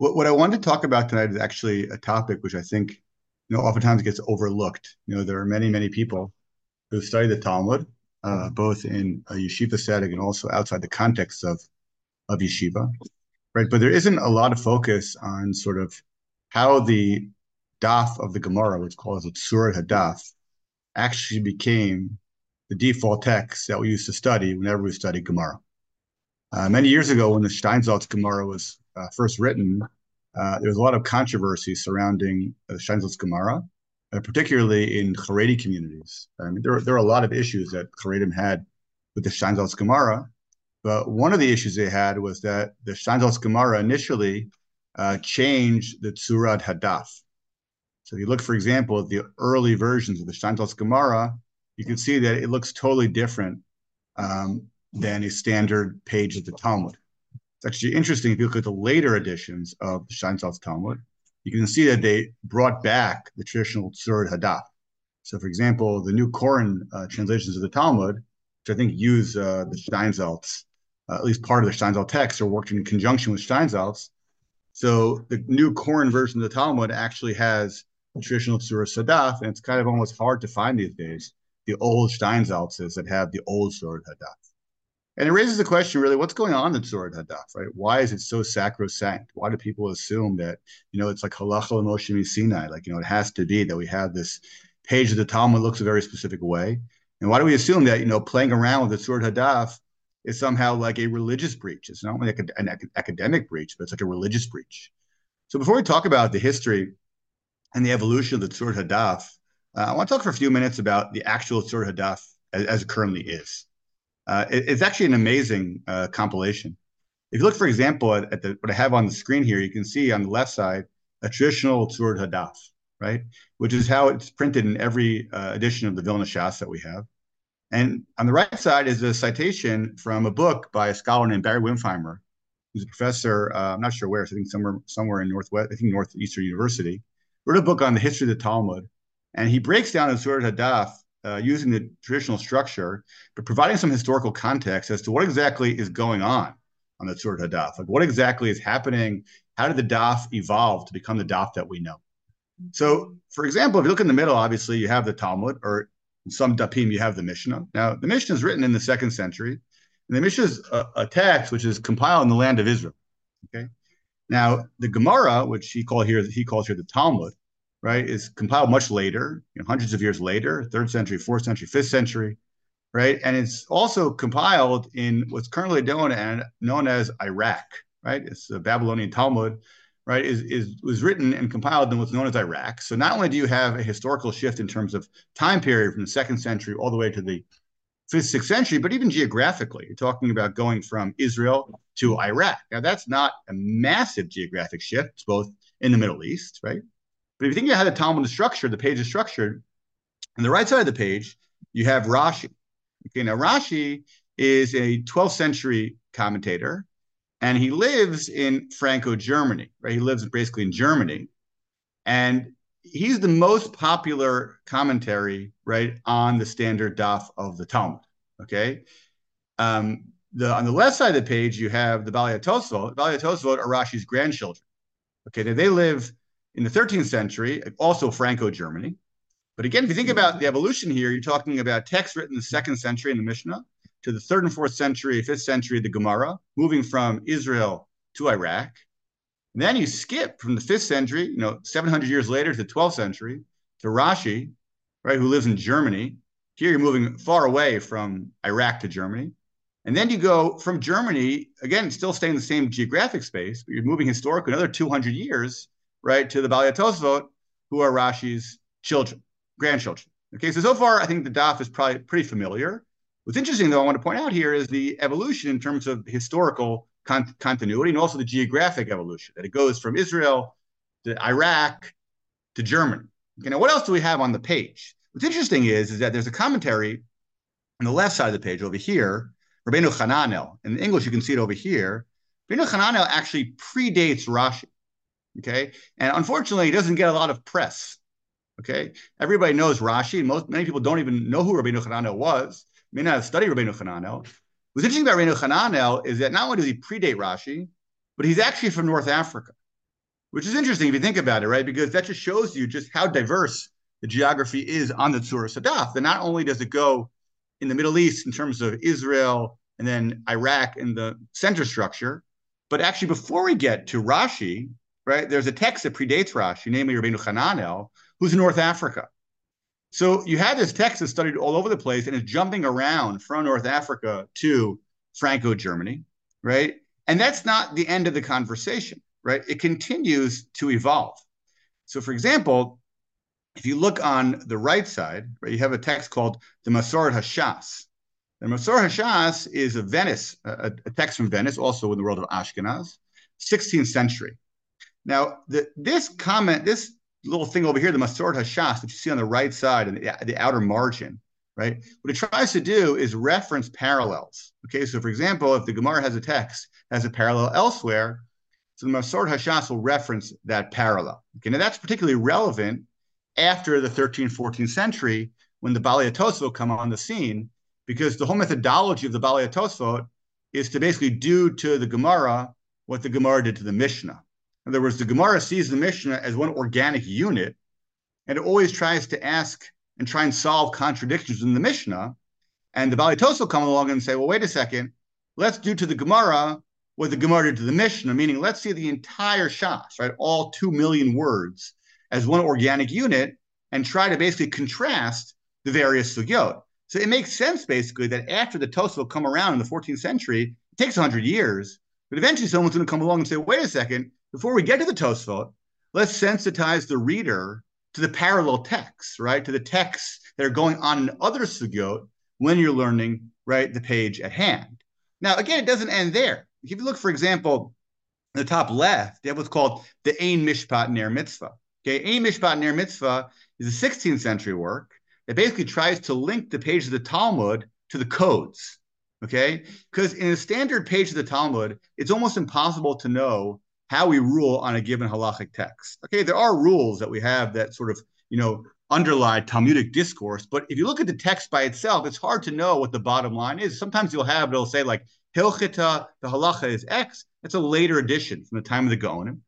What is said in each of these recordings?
what, what I wanted to talk about tonight is actually a topic which I think, you know, oftentimes gets overlooked. You know, there are many, many people who study the Talmud, uh, both in a yeshiva setting and also outside the context of of yeshiva, right? But there isn't a lot of focus on sort of how the daf of the Gemara, which calls it Surah Hadaf, actually became the default text that we used to study whenever we studied Gemara. Uh, many years ago, when the Steinsaltz Gemara was uh, first written, uh, there was a lot of controversy surrounding the Steinsaltz Gemara, uh, particularly in Haredi communities. I mean, there, there are a lot of issues that Haredim had with the Steinsaltz Gemara, but one of the issues they had was that the Steinsaltz Gemara initially uh, changed the Tzurat Hadaf. So if you look, for example, at the early versions of the Steinsaltz Gemara, you can see that it looks totally different um, than a standard page of the Talmud. It's actually interesting if you look at the later editions of the Steinsaltz Talmud, you can see that they brought back the traditional Tzurat Hadaf. So, for example, the new Koren uh, translations of the Talmud, which I think use uh, the Steinsaltz, uh, at least part of the Steinsaltz text, or worked in conjunction with Steinsaltz. So, the new Koren version of the Talmud actually has the traditional Tzurat Hadaf, and it's kind of almost hard to find these days the old Steinsaltzes that have the old Tzurat Hadaf. And it raises the question, really, what's going on in Tzurat Hadaf, right? Why is it so sacrosanct? Why do people assume that, you know, it's like halacha Moshe Sinai, like, you know, it has to be that we have this page of the Talmud looks a very specific way. And why do we assume that, you know, playing around with the Tzurat Hadaf is somehow like a religious breach? It's not only an academic breach, but it's like a religious breach. So before we talk about the history and the evolution of the Tzurat Hadaf, uh, I want to talk for a few minutes about the actual Tzurat Hadaf as, as it currently is. Uh, it, it's actually an amazing uh, compilation. If you look, for example, at, at the, what I have on the screen here, you can see on the left side a traditional Tzurat Hadaf, right? Which is how it's printed in every uh, edition of the Vilna Shas that we have. And on the right side is a citation from a book by a scholar named Barry Wimpfheimer, who's a professor, uh, I'm not sure where, I think somewhere somewhere in Northwest, I think Northeastern University, wrote a book on the history of the Talmud. And he breaks down the Tzurat Hadaf uh, using the traditional structure, but providing some historical context as to what exactly is going on on the Tzurat Hadaf. Like what exactly is happening? How did the Daf evolve to become the Daf that we know? So, for example, if you look in the middle, obviously you have the Talmud, or some Dapim you have the Mishnah. Now, the Mishnah is written in the second century, and the Mishnah is a, a text which is compiled in the land of Israel. Okay. Now, the Gemara, which he call here, he calls here the Talmud, right, is compiled much later, you know, hundreds of years later, third century, fourth century, fifth century, right? And it's also compiled in what's currently known and known as Iraq, right? It's the Babylonian Talmud, right? Is is was written and compiled in what's known as Iraq. So not only do you have a historical shift in terms of time period from the second century all the way to the fifth, sixth century, but even geographically, you're talking about going from Israel to Iraq. Now that's not a massive geographic shift. Both in the Middle East, right? But if you think about how the Talmud is structured, the page is structured, on the right side of the page, you have Rashi. Okay, now Rashi is a 12th century commentator, and he lives in Franco Germany, right? He lives basically in Germany. And he's the most popular commentary, right, on the standard daf of the Talmud. Okay. Um, the on the left side of the page, you have the Baalei Tosfot. Baalei Tosfot are Rashi's grandchildren. Okay, now they live in the 13th century, also Franco Germany. But again, if you think mm-hmm. about the evolution here, you're talking about texts written in the second century in the Mishnah to the third and fourth century, fifth century, the Gemara, moving from Israel to Iraq. And then you skip from the fifth century, you know, 700 years later to the 12th century to Rashi, right, who lives in Germany. Here you're moving far away from Iraq to Germany. And then you go from Germany, again, still staying in the same geographic space, but you're moving historically another 200 years right, to the Tosfot, who are Rashi's children, grandchildren. Okay, so so far I think the Daf is probably pretty familiar. What's interesting, though, I want to point out here is the evolution in terms of historical con- continuity and also the geographic evolution that it goes from Israel to Iraq to Germany. Okay, now what else do we have on the page? What's interesting is, is that there's a commentary on the left side of the page over here, Rabbeinu Hananel. In English, you can see it over here. Rabbeinu Hananel actually predates Rashi. Okay. And unfortunately, he doesn't get a lot of press. Okay. Everybody knows Rashi. Most many people don't even know who Rabbeinu Hananel was, may not have studied Rabbeinu Hananel. What's interesting about Rabbeinu Hananel is that not only does he predate Rashi, but he's actually from North Africa. which is interesting if you think about it, right? Because that just shows you just how diverse the geography is on the Tzura Sadaf. That not only does it go in the Middle East in terms of Israel and then Iraq in the center structure, but actually before we get to Rashi, right, there's a text that predates Rashi, namely Rabbeinu Hananel, who's in North Africa. So you have this text that's studied all over the place and is jumping around from North Africa to Franco Germany, right? And that's not the end of the conversation, right? It continues to evolve. So, for example, if you look on the right side, right, you have a text called the Masoret Hashas. The Masoret Hashas is a Venice, a, a, text from Venice, also in the world of Ashkenaz, 16th century. Now, the, this comment, this little thing over here, the Masoret Hashas, that you see on the right side and the, the outer margin, right? What it tries to do is reference parallels. Okay, so for example, if the Gemara has a text has a parallel elsewhere, so the Masoret Hashas will reference that parallel. Okay, now that's particularly relevant after the 13th, 14th century when the Tosfot come on the scene, because the whole methodology of the Tosfot is to basically do to the Gemara what the Gemara did to the Mishnah. In other words, the Gemara sees the Mishnah as one organic unit, and it always tries to ask and try and solve contradictions in the Mishnah. And the Baalei Tosfot come along and say, well, wait a second, let's do to the Gemara what the Gemara did to the Mishnah, meaning let's see the entire Shas, right, all two million words as one organic unit, and try to basically contrast the various sugyot. So it makes sense basically that after the Tosfot come around in the 14th century, it takes 100 years, but eventually someone's going to come along and say, wait a second, before we get to the Tosfot, let's sensitize the reader to the parallel texts, right? To the texts that are going on in other sugyot when you're learning, right, the page at hand. Now, again, it doesn't end there. If you look, for example, in the top left, you have what's called the Ein Mishpat Ner Mitzvah. Okay, Ein Mishpat Ner Mitzvah is a 16th century work that basically tries to link the page of the Talmud to the codes. Okay, because in a standard page of the Talmud, it's almost impossible to know how we rule on a given halachic text. Okay, there are rules that we have that sort of, you know, underlie Talmudic discourse, but if you look at the text by itself, it's hard to know what the bottom line is. Sometimes you'll have it'll say like Hilchita, the halacha is X. It's a later addition from the time of the Gaonim.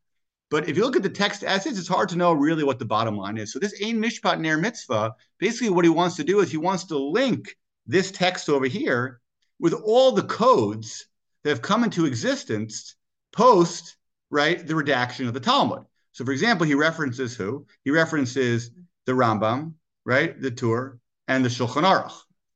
But if you look at the text as is, it's hard to know really what the bottom line is. So this Ein Mishpat Ner Mitzvah, basically what he wants to do is he wants to link this text over here with all the codes that have come into existence post right, the redaction of the Talmud. So, for example, he references who? He references the Rambam, right, the Tur, and the Shulchan Aruch.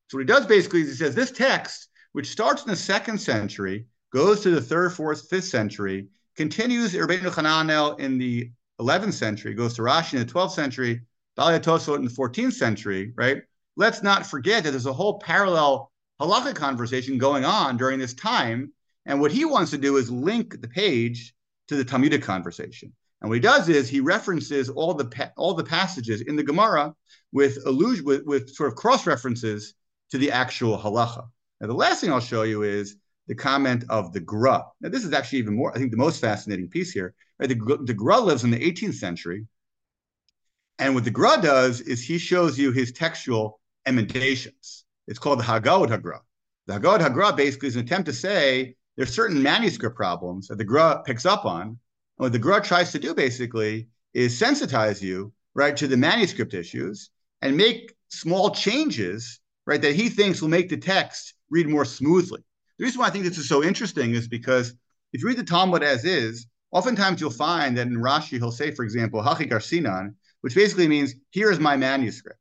So, what he does basically is he says this text, which starts in the second century, goes to the third, fourth, fifth century, continues Rabbeinu Hananel in the 11th century, goes to Rashi in the 12th century, Baalei Tosfot in the 14th century, right? Let's not forget that there's a whole parallel halacha conversation going on during this time. And what he wants to do is link the page to the Talmudic conversation. And what he does is he references all the all the passages in the Gemara with allusion with, with sort of cross references to the actual halacha. Now, the last thing I'll show you is the comment of the Gra. Now, this is actually even more, I think, the most fascinating piece here. Right? The, the Gra lives in the 18th century. And what the Gra does is he shows you his textual emendations. It's called the Hagahot HaGra. The Hagahot HaGra basically is an attempt to say there's certain manuscript problems that the Gra picks up on. And what the Gra tries to do basically is sensitize you, right, to the manuscript issues and make small changes, right, that he thinks will make the text read more smoothly. The reason why I think this is so interesting is because if you read the Talmud as is, oftentimes you'll find that in Rashi he'll say, for example, Hachi Garsinan, which basically means here is my manuscript.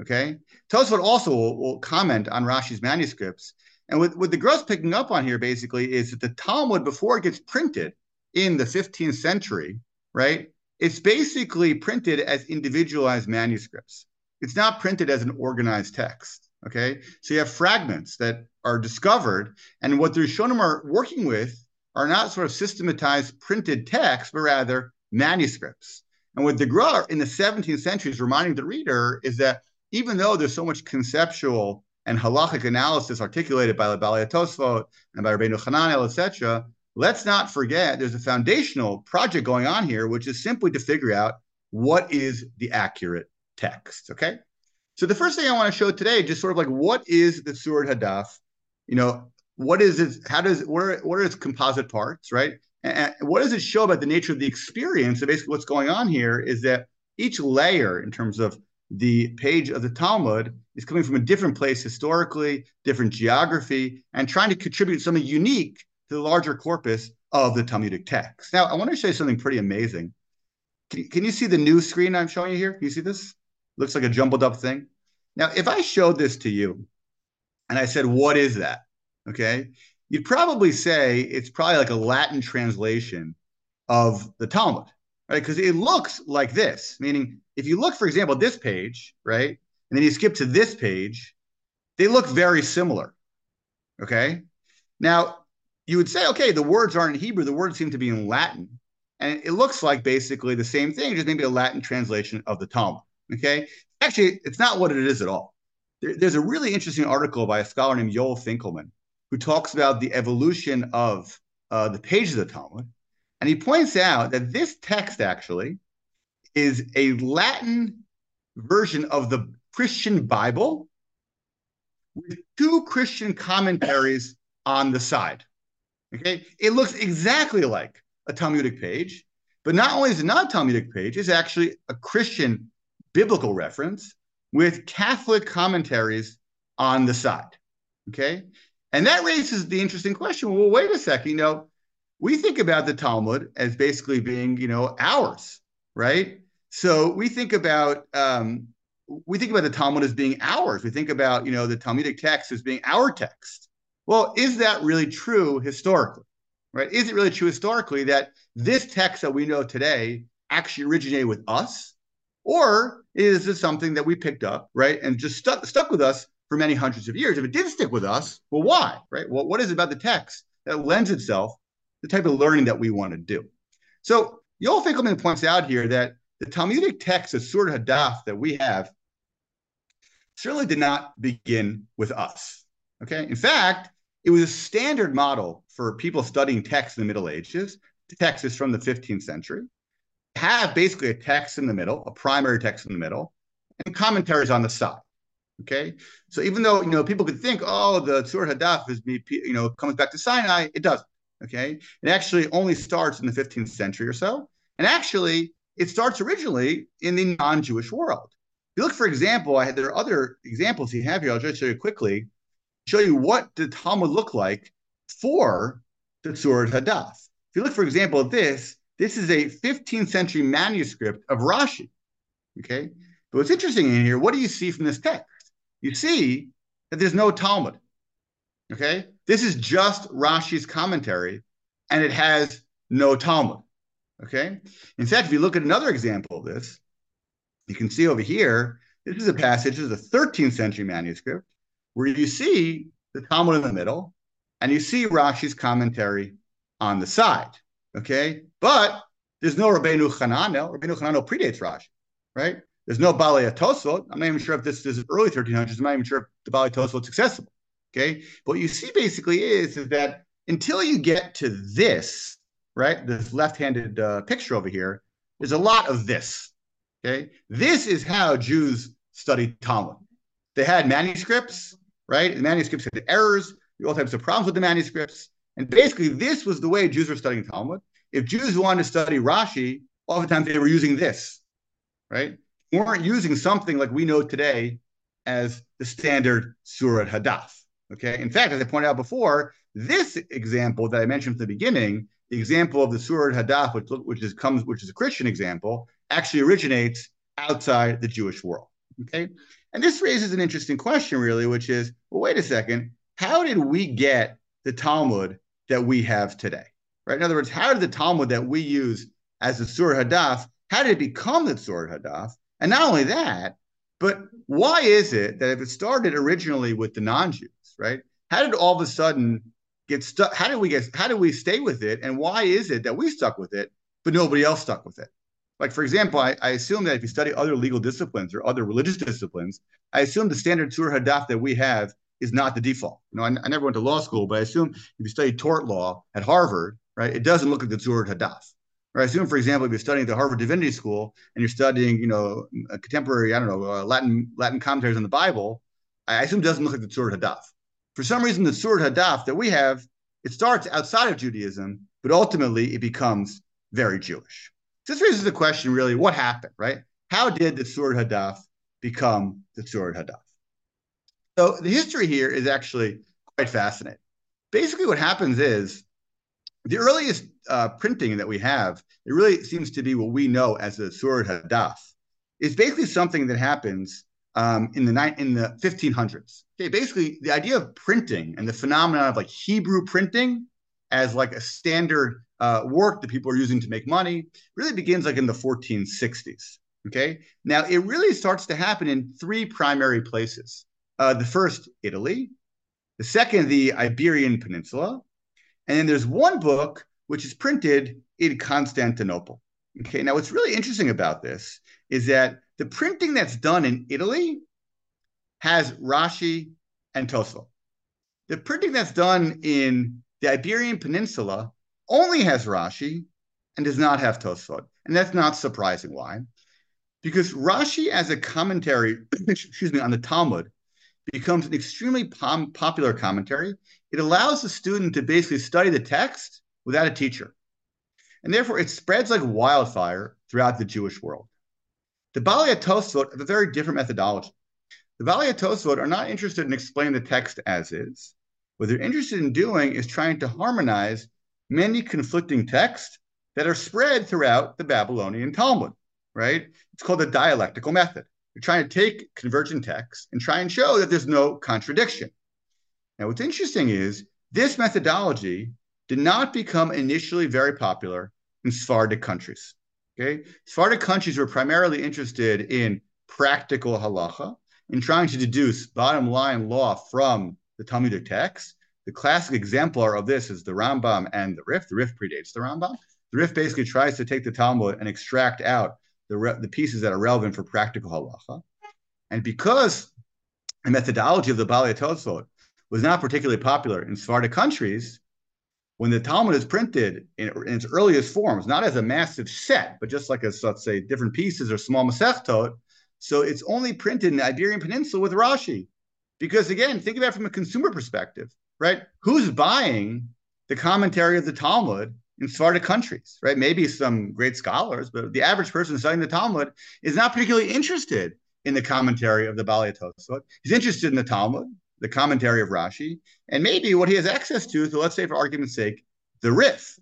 Okay, Tosfot also will, will comment on Rashi's manuscripts and what, what the Gra's picking up on here basically is that the Talmud, before it gets printed in the 15th century, right, it's basically printed as individualized manuscripts. It's not printed as an organized text. Okay. So you have fragments that are discovered, and what the Rishonim are working with are not sort of systematized printed texts, but rather manuscripts. And what the Gra in the 17th century is reminding the reader is that even though there's so much conceptual and halachic analysis articulated by Baalei Tosfot and by Rabbeinu Hananel, etc., let's not forget there's a foundational project going on here, which is simply to figure out what is the accurate text. Okay. So the first thing I want to show today, just sort of like what is the Tzurat Hadaf? You know, what is it? How does what are what are its composite parts, right? And what does it show about the nature of the experience? So basically, what's going on here is that each layer, in terms of the page of the Talmud, is coming from a different place historically, different geography, and trying to contribute something unique to the larger corpus of the Talmudic text. Now, I want to show you something pretty amazing. Can, can you see the new screen I'm showing you here? Can you see this? Looks like a jumbled up thing. Now, if I showed this to you and I said, What is that? Okay. You'd probably say it's probably like a Latin translation of the Talmud, right? Because it looks like this, meaning if you look, for example, this page, right? And then you skip to this page, they look very similar. Okay. Now, you would say, okay, the words aren't in Hebrew, the words seem to be in Latin. And it looks like basically the same thing, just maybe a Latin translation of the Talmud. Okay. Actually, it's not what it is at all. There, there's a really interesting article by a scholar named Joel Finkelman who talks about the evolution of uh, the pages of the Talmud. And he points out that this text actually is a Latin version of the Christian Bible with two Christian commentaries on the side. Okay, it looks exactly like a Talmudic page, but not only is it not a Talmudic page, it's actually a Christian biblical reference with Catholic commentaries on the side. Okay, and that raises the interesting question. Well, wait a second. You know, we think about the Talmud as basically being, you know, ours, right? So we think about um, we think about the Talmud as being ours. We think about, you know, the Talmudic text as being our text. Well, is that really true historically? Right? Is it really true historically that this text that we know today actually originated with us? Or is this something that we picked up, right, and just stuck stuck with us for many hundreds of years? If it did stick with us, well, why? Right? Well, what is it about the text that lends itself the type of learning that we want to do? So Yoel Finkelman points out here that the Talmudic text of Tzur Hadaf that we have certainly did not begin with us. Okay. In fact, it was a standard model for people studying text in the Middle Ages. The text is from the 15th century. Have basically a text in the middle, a primary text in the middle, and commentaries on the side. Okay, so even though you know people could think, oh, the Tzur Hadaf is me, you know comes back to Sinai, it doesn't. Okay, it actually only starts in the 15th century or so, and actually it starts originally in the non-Jewish world If you look, for example, I had there are other examples you have here. I'll just show you quickly, show you what the Talmud look like for the Tzur Hadaf. If you look, for example, at this, this is a 15th century manuscript of Rashi. Okay, but what's interesting in here, what do you see from this text? You see that there's no Talmud. Okay, this is just Rashi's commentary, and it has no Talmud. Okay, in fact, if you look at another example of this, you can see over here, this is a passage, this is a 13th century manuscript, where you see the Talmud in the middle, and you see Rashi's commentary on the side. Okay, but there's no Rabbeinu Hananel. Rabbeinu Hananel predates Rashi, right? There's no Baalei Tosfot. I'm not even sure if this is early 1300s. I'm not even sure if the Baalei Tosfot's accessible. Okay, what you see basically is, is that until you get to this, right, this left-handed uh, picture over here, there's a lot of this. Okay, this is how Jews studied Talmud. They had manuscripts, right? The manuscripts had errors, all types of problems with the manuscripts, and basically this was the way Jews were studying Talmud. If Jews wanted to study Rashi, oftentimes they were using this, right? We weren't using something like we know today as the standard Surah Hadaf. Okay. In fact, as I pointed out before, this example that I mentioned from the beginning, the example of the Surah Hadaf, which, which is comes, which is a Christian example, actually originates outside the Jewish world. Okay. And this raises an interesting question, really, which is well, wait a second. How did we get the Talmud that we have today? Right. In other words, how did the Talmud that we use as the Surah Hadaf, how did it become the Surah Hadaf? And not only that, but why is it that if it started originally with the non-Jews, right? How did all of a sudden get stuck? How did we get? How did we stay with it? And why is it that we stuck with it, but nobody else stuck with it? like for example, I, I, assume that if you study other legal disciplines or other religious disciplines, I assume the standard Surah Hadaf that we have is not the default. You know, I, I, never went to law school, but I assume if you study tort law at Harvard, right, it doesn't look like the Surah Hadaf. Or I assume, for example, if you're studying the Harvard Divinity School and you're studying, you know, contemporary, I don't know, uh, Latin Latin commentaries on the Bible, I assume it doesn't look like the Surah Hadaf. For some reason, the Surah Hadaf that we have, it starts outside of Judaism, but ultimately it becomes very Jewish. This raises the question really what happened, right? How did the Tzur Hadaf become the Tzur Hadaf? So the history here is actually quite fascinating. Basically, what happens is the earliest uh, printing that we have, it really seems to be what we know as the Tzur Hadaf. It's basically something that happens um, in the ni- in the 1500s. Okay, basically the idea of printing and the phenomenon of like Hebrew printing as like a standard uh, work that people are using to make money really begins like in the 1460s. Okay, now it really starts to happen in three primary places. Uh, the first, Italy. The second, the Iberian Peninsula. And then there's one book which is printed in Constantinople. Okay, now what's really interesting about this is that the printing that's done in Italy has Rashi and Tosfot. The printing that's done in the Iberian Peninsula only has Rashi and does not have Tosfot. And that's not surprising. Why? Because Rashi, as a commentary, excuse me, on the Talmud, becomes an extremely pom- popular commentary. It allows the student to basically study the text without a teacher. And therefore, it spreads like wildfire throughout the Jewish world. The Baalei Tosfot have a very different methodology. The Baalei Tosfot are not interested in explaining the text as is. What they're interested in doing is trying to harmonize many conflicting texts that are spread throughout the Babylonian Talmud, right? It's called the dialectical method. You're trying to take convergent texts and try and show that there's no contradiction. Now, what's interesting is this methodology did not become initially very popular in Sephardic countries. Okay, Sephardic countries were primarily interested in practical halacha, in trying to deduce bottom line law from the Talmudic text. The classic exemplar of this is the Rambam and the Rif. The Rif predates the Rambam. The Rif basically tries to take the Talmud and extract out the, the pieces that are relevant for practical halacha. And because the methodology of the Baalei Tosfot was not particularly popular in Sephardic countries, when the Talmud is printed in, in, its earliest forms, not as a massive set, but just like as let's say different pieces or small masechtot, so it's only printed in the Iberian Peninsula with Rashi. Because again, think about it from a consumer perspective, right? Who's buying the commentary of the Talmud in Sephardic countries, right? Maybe some great scholars, but the average person studying the Talmud is not particularly interested in the commentary of the Baalei Tosfot. He's interested in the Talmud, the commentary of Rashi, and maybe what he has access to, so let's say for argument's sake, the Rif.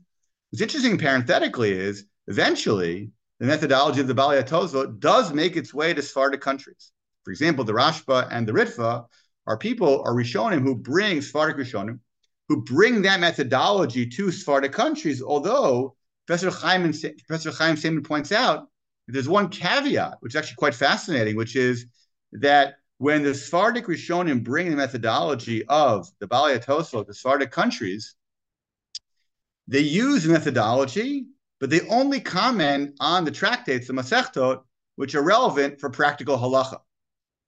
What's interesting parenthetically is eventually the methodology of the Baalei Tosfot does make its way to Sephardic countries. For example, the Rashba and the Ritva are people, are Rishonim who bring Sephardic Rishonim, who bring that methodology to Sephardic countries, although Professor Chaim, Professor Chaim Saiman points out there's one caveat, which is actually quite fascinating, which is that when the Sephardic Rishonim bring the methodology of the Tosfot to Sephardic countries, they use methodology, but they only comment on the tractates, the Masechtot, which are relevant for practical halacha.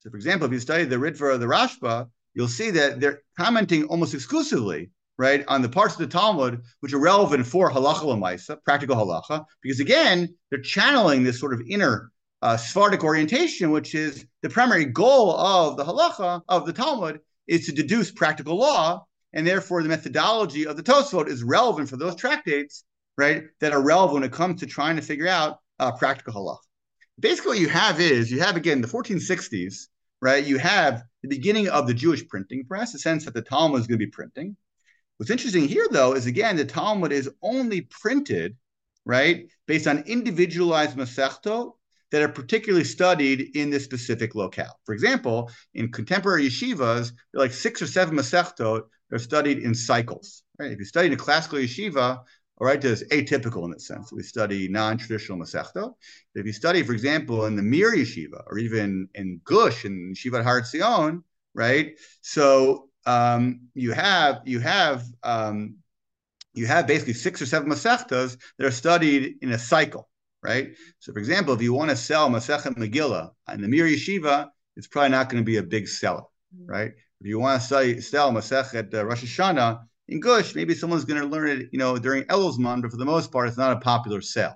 So, for example, if you study the Ritva or the Rashba, you'll see that they're commenting almost exclusively, right, on the parts of the Talmud which are relevant for halacha lemaisa, practical halacha, because again, they're channeling this sort of inner uh, orientation, which is the primary goal of the halacha of the Talmud, is to deduce practical law, and therefore the methodology of the Tosfot is relevant for those tractates, right, that are relevant when it comes to trying to figure out uh, practical halacha. Basically, what you have is you have again the 1460s, right? You have the beginning of the Jewish printing press, the sense that the Talmud is going to be printing. What's interesting here, though, is again the Talmud is only printed, right, based on individualized masechto that are particularly studied in this specific locale. For example, in contemporary yeshivas, like six or seven masechtot are studied in cycles. Right? If you study in a classical yeshiva, all right, there's atypical in that sense. We study non-traditional masechtot. If you study, for example, in the Mir yeshiva or even in Gush and Yeshivat Har Etzion, right? So um, you have you have um, you have basically six or seven masechtas that are studied in a cycle right? So, for example, if you want to sell Masechet Megillah in the Mir Yeshiva, it's probably not going to be a big seller, mm-hmm. right? If you want to sell, sell Masechet uh, Rosh Hashanah in Gush, maybe someone's going to learn it, you know, during Elul's month, but for the most part, it's not a popular sale.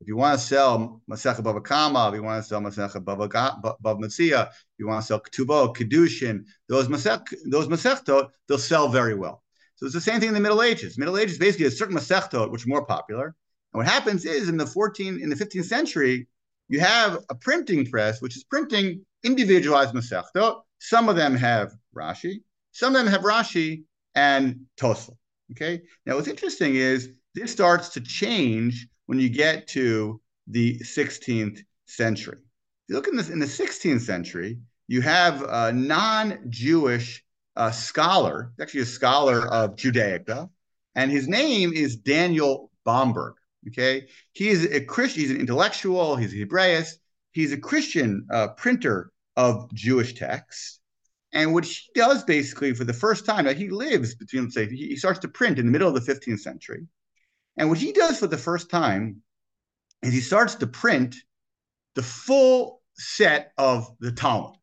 If you want to sell Masechet Bava Kama, if you want to sell Masechet Bava, Bava Metzia, if you want to sell Ketubo, Kedushin, those Masech, those Masechtot, they'll sell very well. So it's the same thing in the Middle Ages. Middle Ages basically a certain Masechtot, which are more popular. And what happens is in the 14, in the 15th century, you have a printing press, which is printing individualized Masechtot. Some of them have Rashi, some of them have Rashi and Tosfot. Okay. Now, what's interesting is this starts to change when you get to the 16th century. If you look in, this, in the 16th century, you have a non-Jewish uh, scholar, actually a scholar of Judaica, and his name is Daniel Bomberg. Okay, he is a Christian. He's an intellectual. He's a Hebraist. He's a Christian uh, printer of Jewish texts. And what he does basically for the first time, he lives between, say, he starts to print in the middle of the 15th century. And what he does for the first time is he starts to print the full set of the Talmud.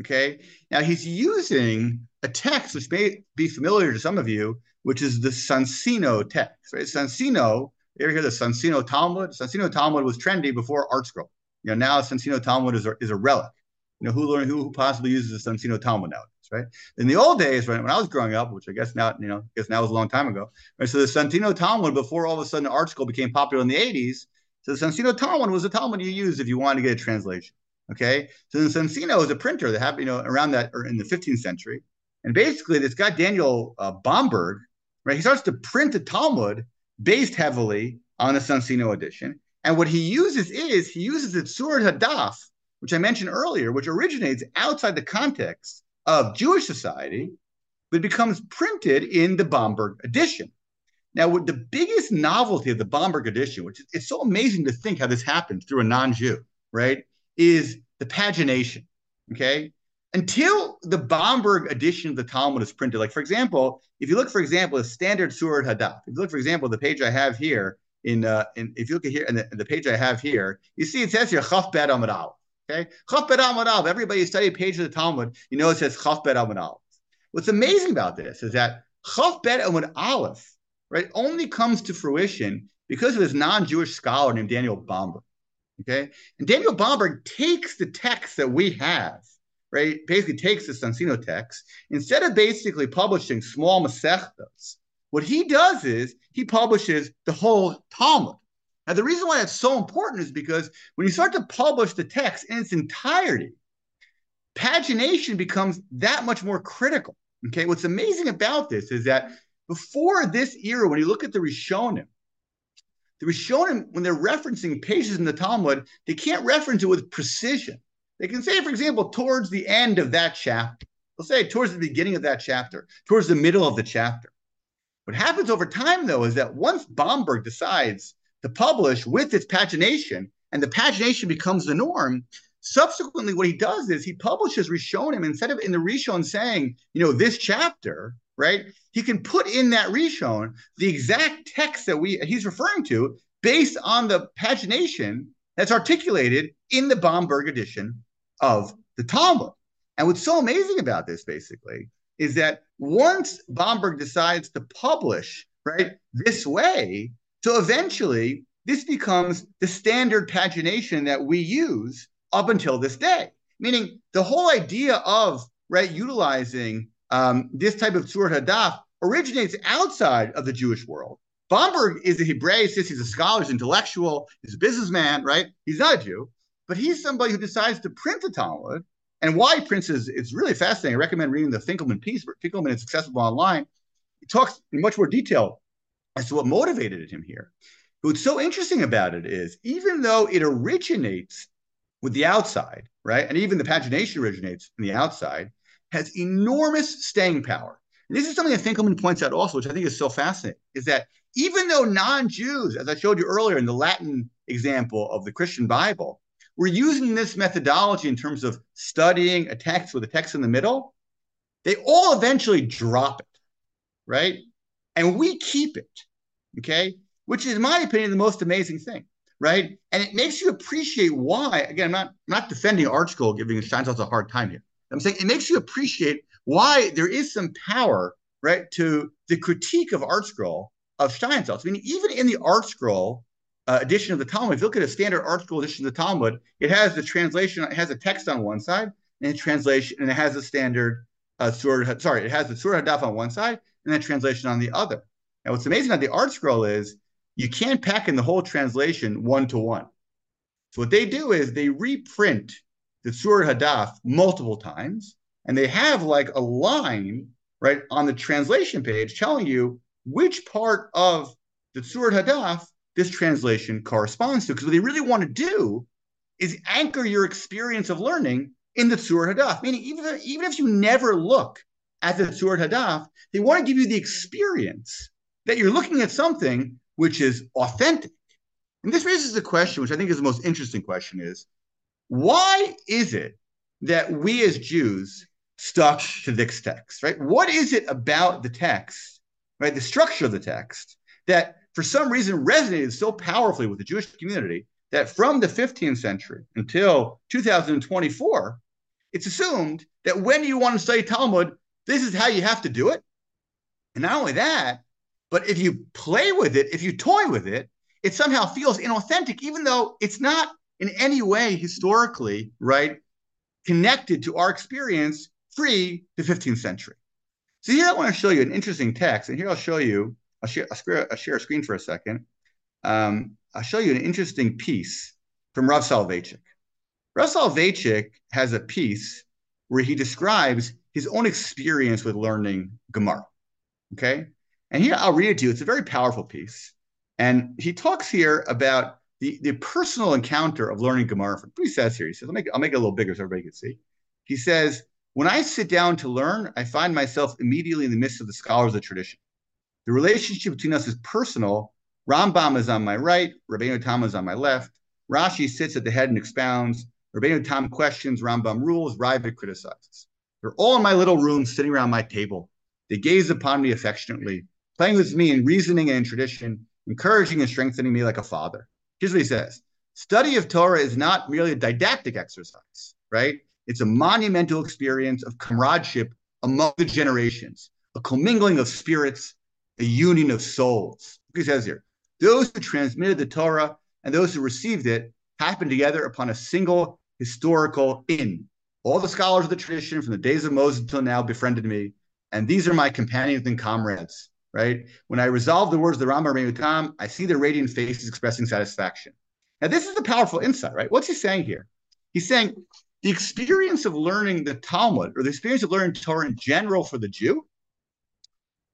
Okay. Now he's using a text which may be familiar to some of you, which is the Soncino text. Right? Soncino, you ever hear the Soncino Talmud? Soncino Talmud was trendy before ArtScroll. You know, now Soncino Talmud is a, is a relic. You know, who learned who possibly uses the Soncino Talmud nowadays, right? In the old days, when, when I was growing up, which I guess now, you know, I guess now was a long time ago, right? So the Soncino Talmud, before all of a sudden ArtScroll became popular in the 80s, so the Soncino Talmud was a Talmud you used if you wanted to get a translation. Okay, so then Soncino is a printer that happened, you know, around that or in the 15th century, and basically this guy Daniel uh, Bomberg, right? He starts to print the Talmud based heavily on the Soncino edition, and what he uses is he uses the Tzur Hadaf, which I mentioned earlier, which originates outside the context of Jewish society, but becomes printed in the Bomberg edition. Now, what the biggest novelty of the Bomberg edition, which it's so amazing to think how this happened through a non-Jew, right? is the pagination. Okay. Until the Bomberg edition of the Talmud is printed, like for example, if you look, for example, a standard Tzurat Hadaf, if you look, for example, the page I have here in, uh, in if you look at here, and the, the, page I have here, you see it says here Chaf Bet Amud Aleph. Okay, Chaf Bet Amud Aleph. Everybody who studied page of the Talmud, you know it says Chaf Bet Amud Aleph. What's amazing about this is that Chaf Bet Amud Aleph, right, only comes to fruition because of this non-Jewish scholar named Daniel Bomberg. Okay. And Daniel Bomberg takes the text that we have, right? Basically takes the Soncino text. Instead of basically publishing small Masechtas, what he does is he publishes the whole Talmud. Now, the reason why that's so important is because when you start to publish the text in its entirety, pagination becomes that much more critical. Okay. What's amazing about this is that before this era, when you look at the Rishonim, the Rishonim, when they're referencing pages in the Talmud, they can't reference it with precision. They can say, for example, towards the end of that chapter. They'll say towards the beginning of that chapter, towards the middle of the chapter. What happens over time, though, is that once Bomberg decides to publish with its pagination, and the pagination becomes the norm, subsequently, what he does is he publishes Rishonim instead of in the Rishon saying, you know, this chapter, right? He can put in that Rishon the exact text that we he's referring to based on the pagination that's articulated in the Bomberg edition of the Talmud. And what's so amazing about this, basically, is that once Bomberg decides to publish right this way, so eventually this becomes the standard pagination that we use up until this day. Meaning the whole idea of right utilizing um, this type of Tzur Hadaf originates outside of the Jewish world. Bomberg is a Hebraist, he's a scholar, he's intellectual, he's a businessman, right? He's not a Jew, but he's somebody who decides to print the Talmud. And why he prints is it's really fascinating. I recommend reading the Finkelman piece. Finkelman is accessible online. He talks in much more detail as to what motivated him here. What's so interesting about it is even though it originates with the outside, right? And even the pagination originates from the outside, has enormous staying power. And this is something that Finkelman points out also, which I think is so fascinating, is that even though non-Jews, as I showed you earlier in the Latin example of the Christian Bible, were using this methodology in terms of studying a text with a text in the middle, they all eventually drop it, right? And we keep it, okay? Which is, in my opinion, the most amazing thing, right? And it makes you appreciate why. Again, I'm not I'm not defending ArtScroll, giving Steinsaltz a hard time here. I'm saying it makes you appreciate why there is some power, right, to the critique of ArtScroll of Steinsaltz. I mean, even in the ArtScroll uh, edition of the Talmud, if you look at a standard ArtScroll edition of the Talmud, it has the translation, it has a text on one side and a translation, and it has a standard uh, surah, sorry, it has the surah hadaf on one side, and that translation on the other. Now, what's amazing about the ArtScroll is you can't pack in the whole translation one to one. So what they do is they reprint the Tzur Hadaf multiple times, and they have like a line right on the translation page telling you which part of the Tzur Hadaf this translation corresponds to. Because what they really want to do is anchor your experience of learning in the Tzur Hadaf. Meaning, even if, even if you never look at the Tzur Hadaf, they want to give you the experience that you're looking at something which is authentic. And this raises a question, which I think is the most interesting question: is why is it that we as Jews stuck to this text, right? What is it about the text, right? The structure of the text that for some reason resonated so powerfully with the Jewish community that from the 15th century until 2024, it's assumed that when you want to study Talmud, this is how you have to do it. And not only that, but if you play with it, if you toy with it, it somehow feels inauthentic, even though it's not in any way historically, right, connected to our experience pre the 15th century. So here I want to show you an interesting text, and here I'll show you, I'll share, I'll I'll share a screen for a second. Um, I'll show you an interesting piece from Rav Soloveitchik. Rav Soloveitchik has a piece where he describes his own experience with learning Gemara. Okay. And here I'll read it to you. It's a very powerful piece. And he talks here about the, the personal encounter of learning Gemara. What he says here, he says, I'll make, I'll make it a little bigger so everybody can see. He says, when I sit down to learn, I find myself immediately in the midst of the scholars of the tradition. The relationship between us is personal. Rambam is on my right, Rabbeinu Tam is on my left. Rashi sits at the head and expounds. Rabbeinu Tam questions, Rambam rules, Raavad criticizes. They're all in my little room, sitting around my table. They gaze upon me affectionately, playing with me in reasoning and in tradition, encouraging and strengthening me like a father. Here's what he says Study of Torah is not merely a didactic exercise, right? It's a monumental experience of comradeship among the generations, a commingling of spirits, a union of souls. He says here, those who transmitted the Torah and those who received it happened together upon a single historical inn. All the scholars of the tradition from the days of Moses until now befriended me, and these are my companions and comrades. Right? When I resolve the words of the Rambam Tam, I see their radiant faces expressing satisfaction. Now, this is a powerful insight, right? What's he saying here? He's saying the experience of learning the Talmud or the experience of learning Torah in general for the Jew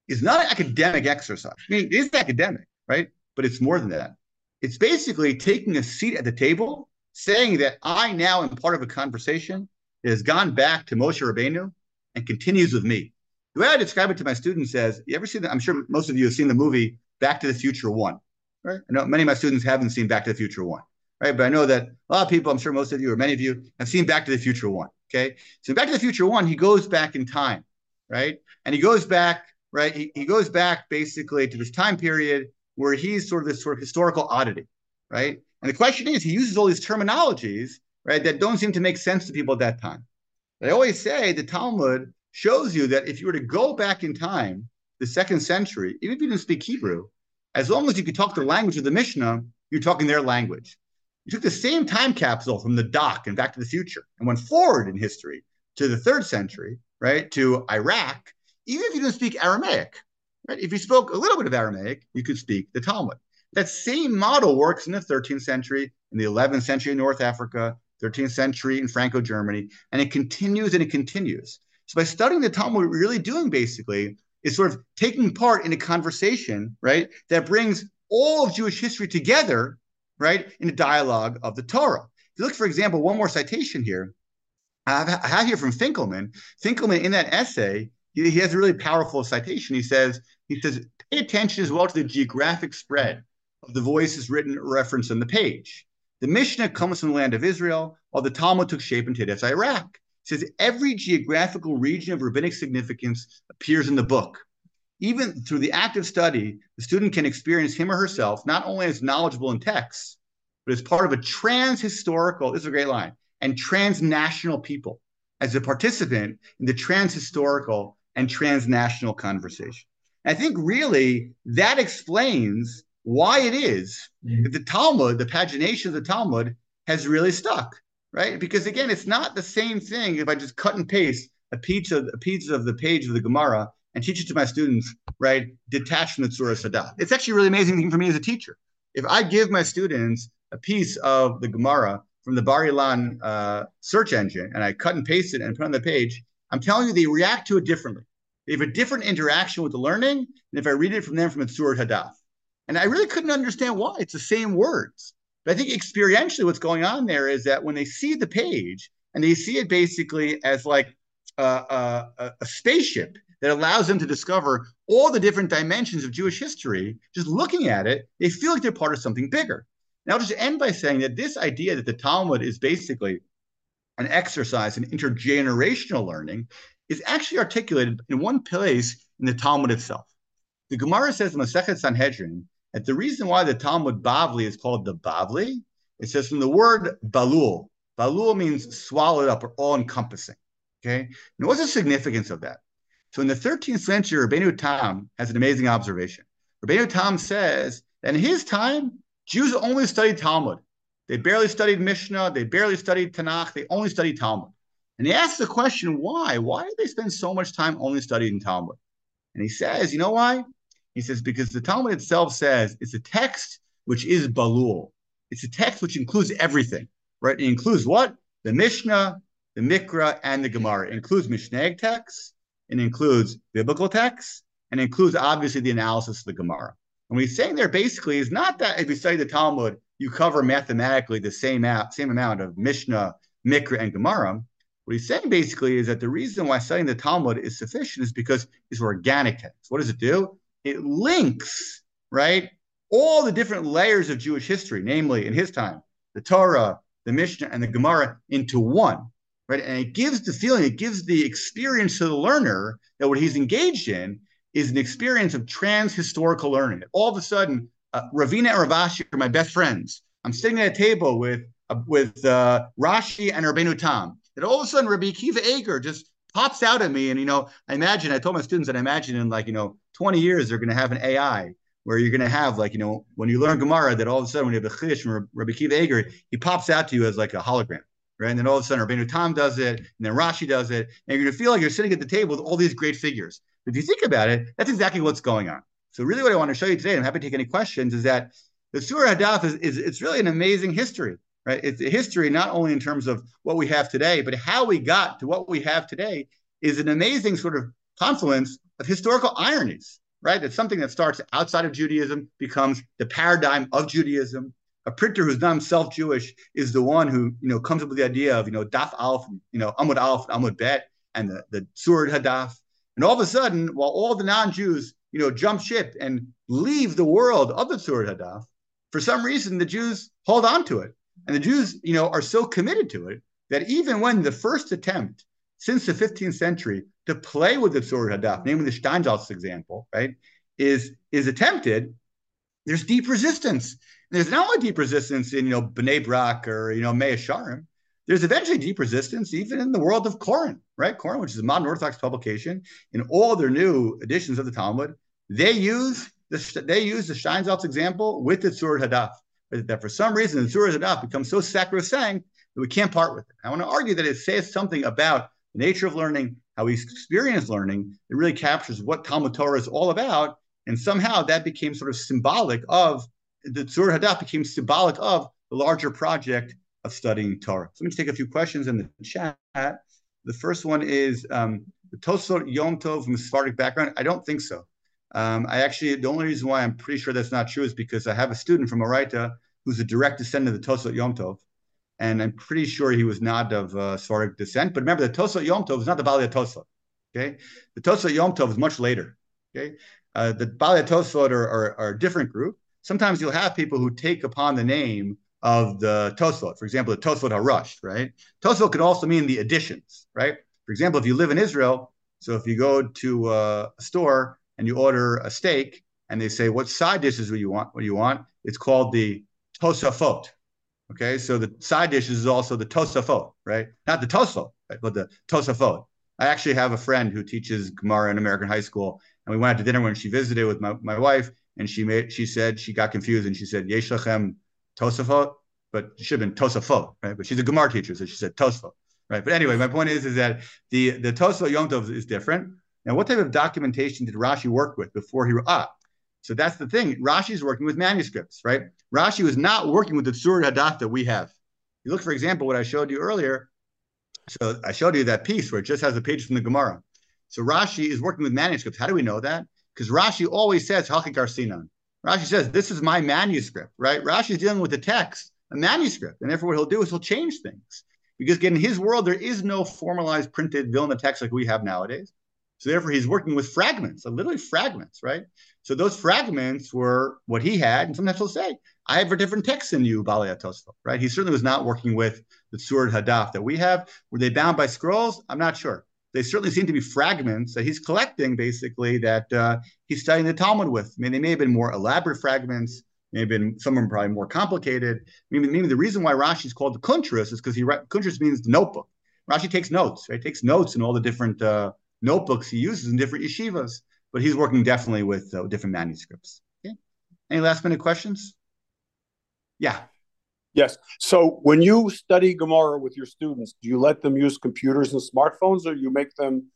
is not an academic exercise. I mean, it is academic, right? But it's more than that. It's basically taking a seat at the table, saying that I now am part of a conversation that has gone back to Moshe Rabbeinu and continues with me. The way I describe it to my students is, you ever seen that? I'm sure most of you have seen the movie Back to the Future One, right? I know many of my students haven't seen Back to the Future One right? But I know that a lot of people, I'm sure most of you or many of you have seen Back to the Future One. Okay. So Back to the Future One, he goes back in time, right? And he goes back, right? He, he goes back basically to this time period where he's sort of this sort of historical oddity, right? And the question is, he uses all these terminologies, right, that don't seem to make sense to people at that time. But I always say the Talmud shows you that if you were to go back in time, the second century, even if you didn't speak Hebrew, as long as you could talk the language of the Mishnah, you're talking their language. You took the same time capsule from the dock and Back to the Future and went forward in history to the third century, right, to Iraq, even if you didn't speak Aramaic, right? If you spoke a little bit of Aramaic, you could speak the Talmud. That same model works in the 13th century, in the 11th century in North Africa, 13th century in Franco Germany, and it continues and it continues. So by studying the Talmud, what we're really doing basically is sort of taking part in a conversation, right, that brings all of Jewish history together right, in a dialogue of the Torah. If you look, for example, one more citation here. I have, I have here from Finkelman. Finkelman, in that essay, he, he has a really powerful citation. He says, he says, pay attention as well to the geographic spread of the voices written reference on the page. The Mishnah comes from the land of Israel, while the Talmud took shape in Tedes's Iraq. He says every geographical region of rabbinic significance appears in the book. Even through the active study, the student can experience him or herself not only as knowledgeable in texts, but as part of a trans-historical, this is a great line, and transnational people, as a participant in the trans-historical and transnational conversation. And I think really that explains why it is mm-hmm. that the Talmud, the pagination of the Talmud, has really stuck, right? Because again, it's not the same thing if I just cut and paste a piece of a piece of the page of the Gemara and teach it to my students, right, detached from the Tzuras Hadaf. It's actually a really amazing thing for me as a teacher. If I give my students a piece of the Gemara from the Bar Ilan uh, search engine and I cut and paste it and put on the page, I'm telling you they react to it differently. They have a different interaction with the learning than if I read it from them from Tzur Hadaf. And I really couldn't understand why. It's the same words. But I think experientially what's going on there is that when they see the page and they see it basically as like a, a, a spaceship that allows them to discover all the different dimensions of Jewish history, just looking at it, they feel like they're part of something bigger. Now, I'll just end by saying that this idea that the Talmud is basically an exercise in intergenerational learning is actually articulated in one place in the Talmud itself. The Gemara says in the Masechet Sanhedrin that the reason why the Talmud Bavli is called the Bavli, it says from the word balul. Balul means swallowed up or all encompassing. Okay. Now, what's the significance of that? So in the 13th century, Rabbeinu Tam has an amazing observation. Rabbeinu Tam says that in his time, Jews only studied Talmud. They barely studied Mishnah, they barely studied Tanakh, they only studied Talmud. And he asks the question, why? Why did they spend so much time only studying Talmud? And he says, you know why? He says, because the Talmud itself says it's a text which is Balul. It's a text which includes everything, right? It includes what? The Mishnah, the Mikra, and the Gemara. It includes Mishnah texts, it includes biblical texts, and includes obviously the analysis of the Gemara. And what he's saying there basically is not that if you study the Talmud, you cover mathematically the same, same amount of Mishnah, Mikra, and Gemara. What he's saying basically is that the reason why studying the Talmud is sufficient is because it's organic text. What does it do? It links, right, all the different layers of Jewish history, namely in his time, the Torah, the Mishnah, and the Gemara into one, right? And it gives the feeling, it gives the experience to the learner that what he's engaged in is an experience of trans-historical learning. All of a sudden, uh, Ravina and Rav Ashi are my best friends. I'm sitting at a table with uh, with uh, Rashi and Rabbeinu Tam that all of a sudden Rabbi Akiva Eger just pops out at me. And, you know, I imagine, I told my students that I imagine in like, you know, 20 years, they're going to have an AI where you're going to have like, you know, when you learn Gemara, that all of a sudden when you have a Chish from Rabbi Akiva Eger, he pops out to you as like a hologram. Right. And then all of a sudden, Rabbeinu Tam does it, and then Rashi does it, and you're going to feel like you're sitting at the table with all these great figures. If you think about it, that's exactly what's going on. So, really, what I want to show you today, and I'm happy to take any questions, is that the Tzurat Hadaf is, is it's really an amazing history right? It's a history not only in terms of what we have today, but how we got to what we have today is an amazing sort of confluence of historical ironies, right? It's something that starts outside of Judaism, becomes the paradigm of Judaism. A printer who's not himself Jewish is the one who, you know, comes up with the idea of, you know, Daf Alf, you know, Amud Alf, Amud Bet, and the, the Tzurat Hadaf. And all of a sudden, while all the non-Jews, you know, jump ship and leave the world of the Tzurat Hadaf, for some reason, the Jews hold on to it and the Jews, you know, are so committed to it that even when the first attempt since the 15th century to play with the Tzur Hadaf, namely the Steinsaltz example, right, is is attempted, there's deep resistance. There's not only deep resistance in, you know, Bnei Brak or, you know, Sharim, there's eventually deep resistance even in the world of Koren, right? Koren, which is a modern Orthodox publication, in all their new editions of the Talmud, they use the, they use the Steinsaltz example with the Tzur Hadaf that for some reason the Tzurat Hadaf becomes so sacrosanct that we can't part with it. I want to argue that it says something about the nature of learning, how we experience learning. It really captures what Talmud Torah is all about. And somehow that became sort of symbolic of the Tzurat Hadaf became symbolic of the larger project of studying Torah. So let me take a few questions in the chat. The first one is um, the Tosfot Yom Tov from a Sephardic background. I don't think so. Um, I actually, the only reason why I'm pretty sure that's not true is because I have a student from Orayta who's a direct descendant of the Tosfot Yom Tov. And I'm pretty sure he was not of uh, Sephardic descent. But remember, the Tosfot Yom Tov is not the Baalei Tosfot. Okay. The Tosfot Yom Tov is much later. Okay. Uh, the Baalei Tosfot are, are, are, a different group. Sometimes you'll have people who take upon the name of the Tosfot. For example, the Tosfot HaRosh, right? Tosfot could also mean the additions, right? For example, if you live in Israel, so if you go to uh, a store and you order a steak and they say, what side dishes do you want? What do you want? It's called the tosafot. Okay, so the side dishes is also the tosafot, right? Not the tosafot, right? but the tosafot. I actually have a friend who teaches Gemara in American high school, and we went out to dinner when she visited with my, my wife, and she made she said she got confused and she said Yesh Lachem Tosafot, but it should have been Tosafot, right? But she's a Gemara teacher, so she said Tosafot, right? But anyway, my point is is that the the Tosafot Yom Tov is different. Now, what type of documentation did Rashi work with before he ah? So that's the thing. Rashi is working with manuscripts, right? Rashi was not working with the Tzur Hadaf that we have. You look, for example, what I showed you earlier. So I showed you that piece where it just has the pages from the Gemara. So Rashi is working with manuscripts. How do we know that? Because Rashi always says Hachi Garsinan. Rashi says this is my manuscript, right? Rashi is dealing with the text, a manuscript, and therefore what he'll do is he'll change things. Because again, in his world, there is no formalized printed Vilna text like we have nowadays. So therefore, he's working with fragments, literally fragments, right? So those fragments were what he had, and sometimes he'll say, "I have a different text than you, Baalei Tosfot." Right? He certainly was not working with the Tzurat Hadaf that we have. Were they bound by scrolls? I'm not sure. They certainly seem to be fragments that he's collecting, basically that uh, he's studying the Talmud with. I mean, they may have been more elaborate fragments. May have been some of them probably more complicated. Maybe, maybe the reason why Rashi is called the Kuntras is because he Kuntras means the notebook. Rashi takes notes, right? Takes notes in all the different uh, notebooks he uses in different yeshivas, but he's working definitely with uh, different manuscripts. Okay. Any last minute questions? Yeah. Yes. So when you study Gemara with your students, do you let them use computers and smartphones, or you make them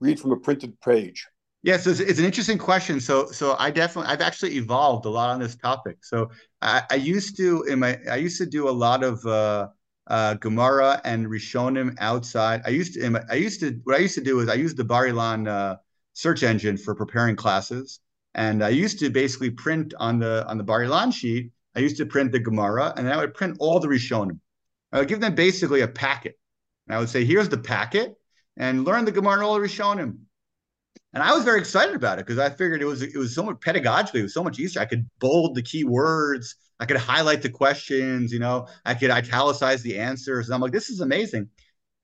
read from a printed page? Yes, it's, it's, an interesting question. So, so I definitely, I've actually evolved a lot on this topic. So, I, I used to in my, I used to do a lot of uh, uh, Gemara and Rishonim outside. I used to, I used to, what I used to do is I used the Bar Ilan uh, search engine for preparing classes, and I used to basically print on the on the Bar Ilan sheet. I used to print the Gemara, and I would print all the Rishonim. I would give them basically a packet, and I would say, "Here's the packet, and learn the Gemara and all the Rishonim." And I was very excited about it because I figured it was it was so much pedagogically, it was so much easier. I could bold the key words, I could highlight the questions, you know, I could italicize the answers. And I'm like, this is amazing.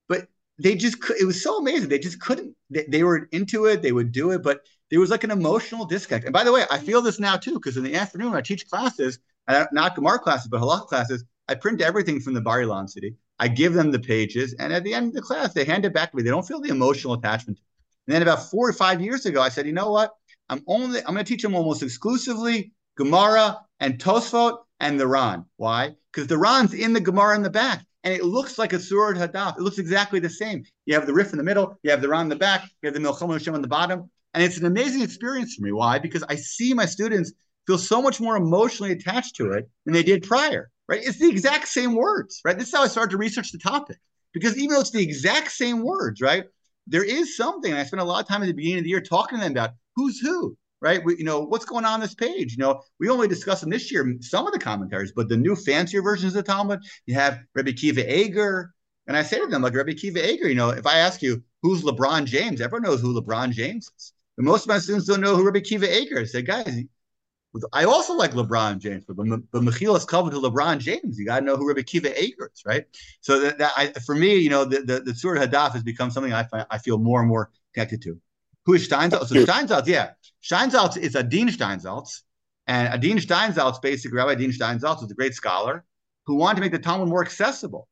But they just it was so amazing. They just couldn't. They, they were into it. They would do it, but there was like an emotional disconnect. And by the way, I feel this now too because in the afternoon I teach classes, not Gemara classes, but halach classes, I print everything from the Bar Ilan city. I give them the pages, and at the end of the class, they hand it back to me. They don't feel the emotional attachment. And then about four or five years ago, I said, you know what? I'm only I'm going to teach them almost exclusively Gemara and Tosfot and the Ran. Why? Because the Ran's in the Gemara in the back, and it looks like a Tzurat Hadaf. It looks exactly the same. You have the Rif in the middle, you have the Ran in the back, you have the Milchom Hashem on the bottom, and it's an amazing experience for me. Why? Because I see my students feel so much more emotionally attached to it than they did prior. Right? It's the exact same words. Right? This is how I started to research the topic. Because even though it's the exact same words, right? There is something. I spent a lot of time at the beginning of the year talking to them about who's who right? We, you know, what's going on, this page? You know, we only discussed them this year, some of the commentaries, but the new fancier versions of the Talmud, you have Rabbi Akiva Eger. And I say to them, like Rabbi Akiva Eger, you know, if I ask you who's LeBron James, everyone knows who LeBron James is. But most of my students don't know who Rabbi Akiva Eger is. I say, guys, I also like LeBron James, but but Mechilas Kavod to LeBron James. You got to know who Rabbi Akiva Eger is, right? So that, that I, for me, you know, the the, the Tzurat Hadaf has become something I find, I feel more and more connected to. Who is Steinsaltz? So Steinsaltz, yeah, Steinsaltz is Adin Steinsaltz, and Adin Steinsaltz, basically, Rabbi Adin Steinsaltz was a great scholar who wanted to make the Talmud more accessible.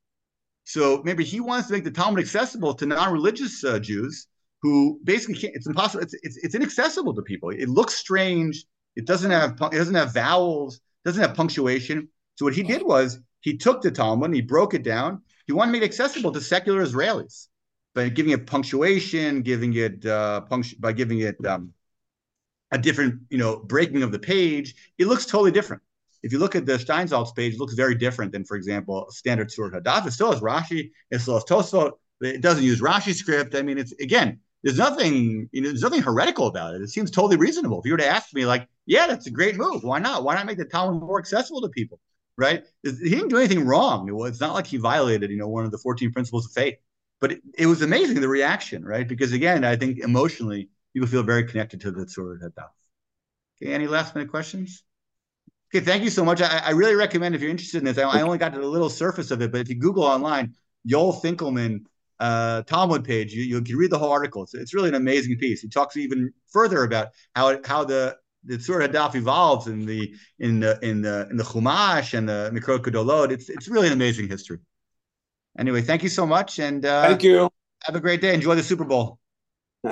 So maybe he wants to make the Talmud accessible to non-religious uh, Jews who basically can't. It's impossible. It's, it's it's inaccessible to people. It looks strange. It doesn't have it doesn't have vowels. Doesn't have punctuation. So what he did was he took the Talmud and he broke it down. He wanted to make it accessible to secular Israelis by giving it punctuation, giving it uh, punctu- by giving it um, a different, you know, breaking of the page. It looks totally different. If you look at the Steinsaltz page, it looks very different than, for example, standard Tzurat Hadaf. It still has Rashi, it still has Tosfot. It doesn't use Rashi script. I mean, it's again, there's nothing, you know, there's nothing heretical about it. It seems totally reasonable. If you were to ask me, like, yeah, that's a great move. Why not? Why not make the Talmud more accessible to people? Right? He didn't do anything wrong. It's not like he violated, you know, one of the 14 principles of faith but it, it, was amazing the reaction, right? Because again, I think emotionally people feel very connected to the Tzurat Hadaf. Okay, any last minute questions? Okay, thank you so much. I, I, really recommend if you're interested in this. I, I, only got to the little surface of it, but if you Google online, Yoel Finkelman uh, Talmud page, you, you can read the whole article. It's, it's really an amazing piece. He talks even further about how how the the Tzurat Hadaf evolves in the in the in the in the Chumash and the Mikraot Gedolot. It's it's really an amazing history. Anyway, thank you so much, and uh, thank you. Have a great day. Enjoy the Super Bowl.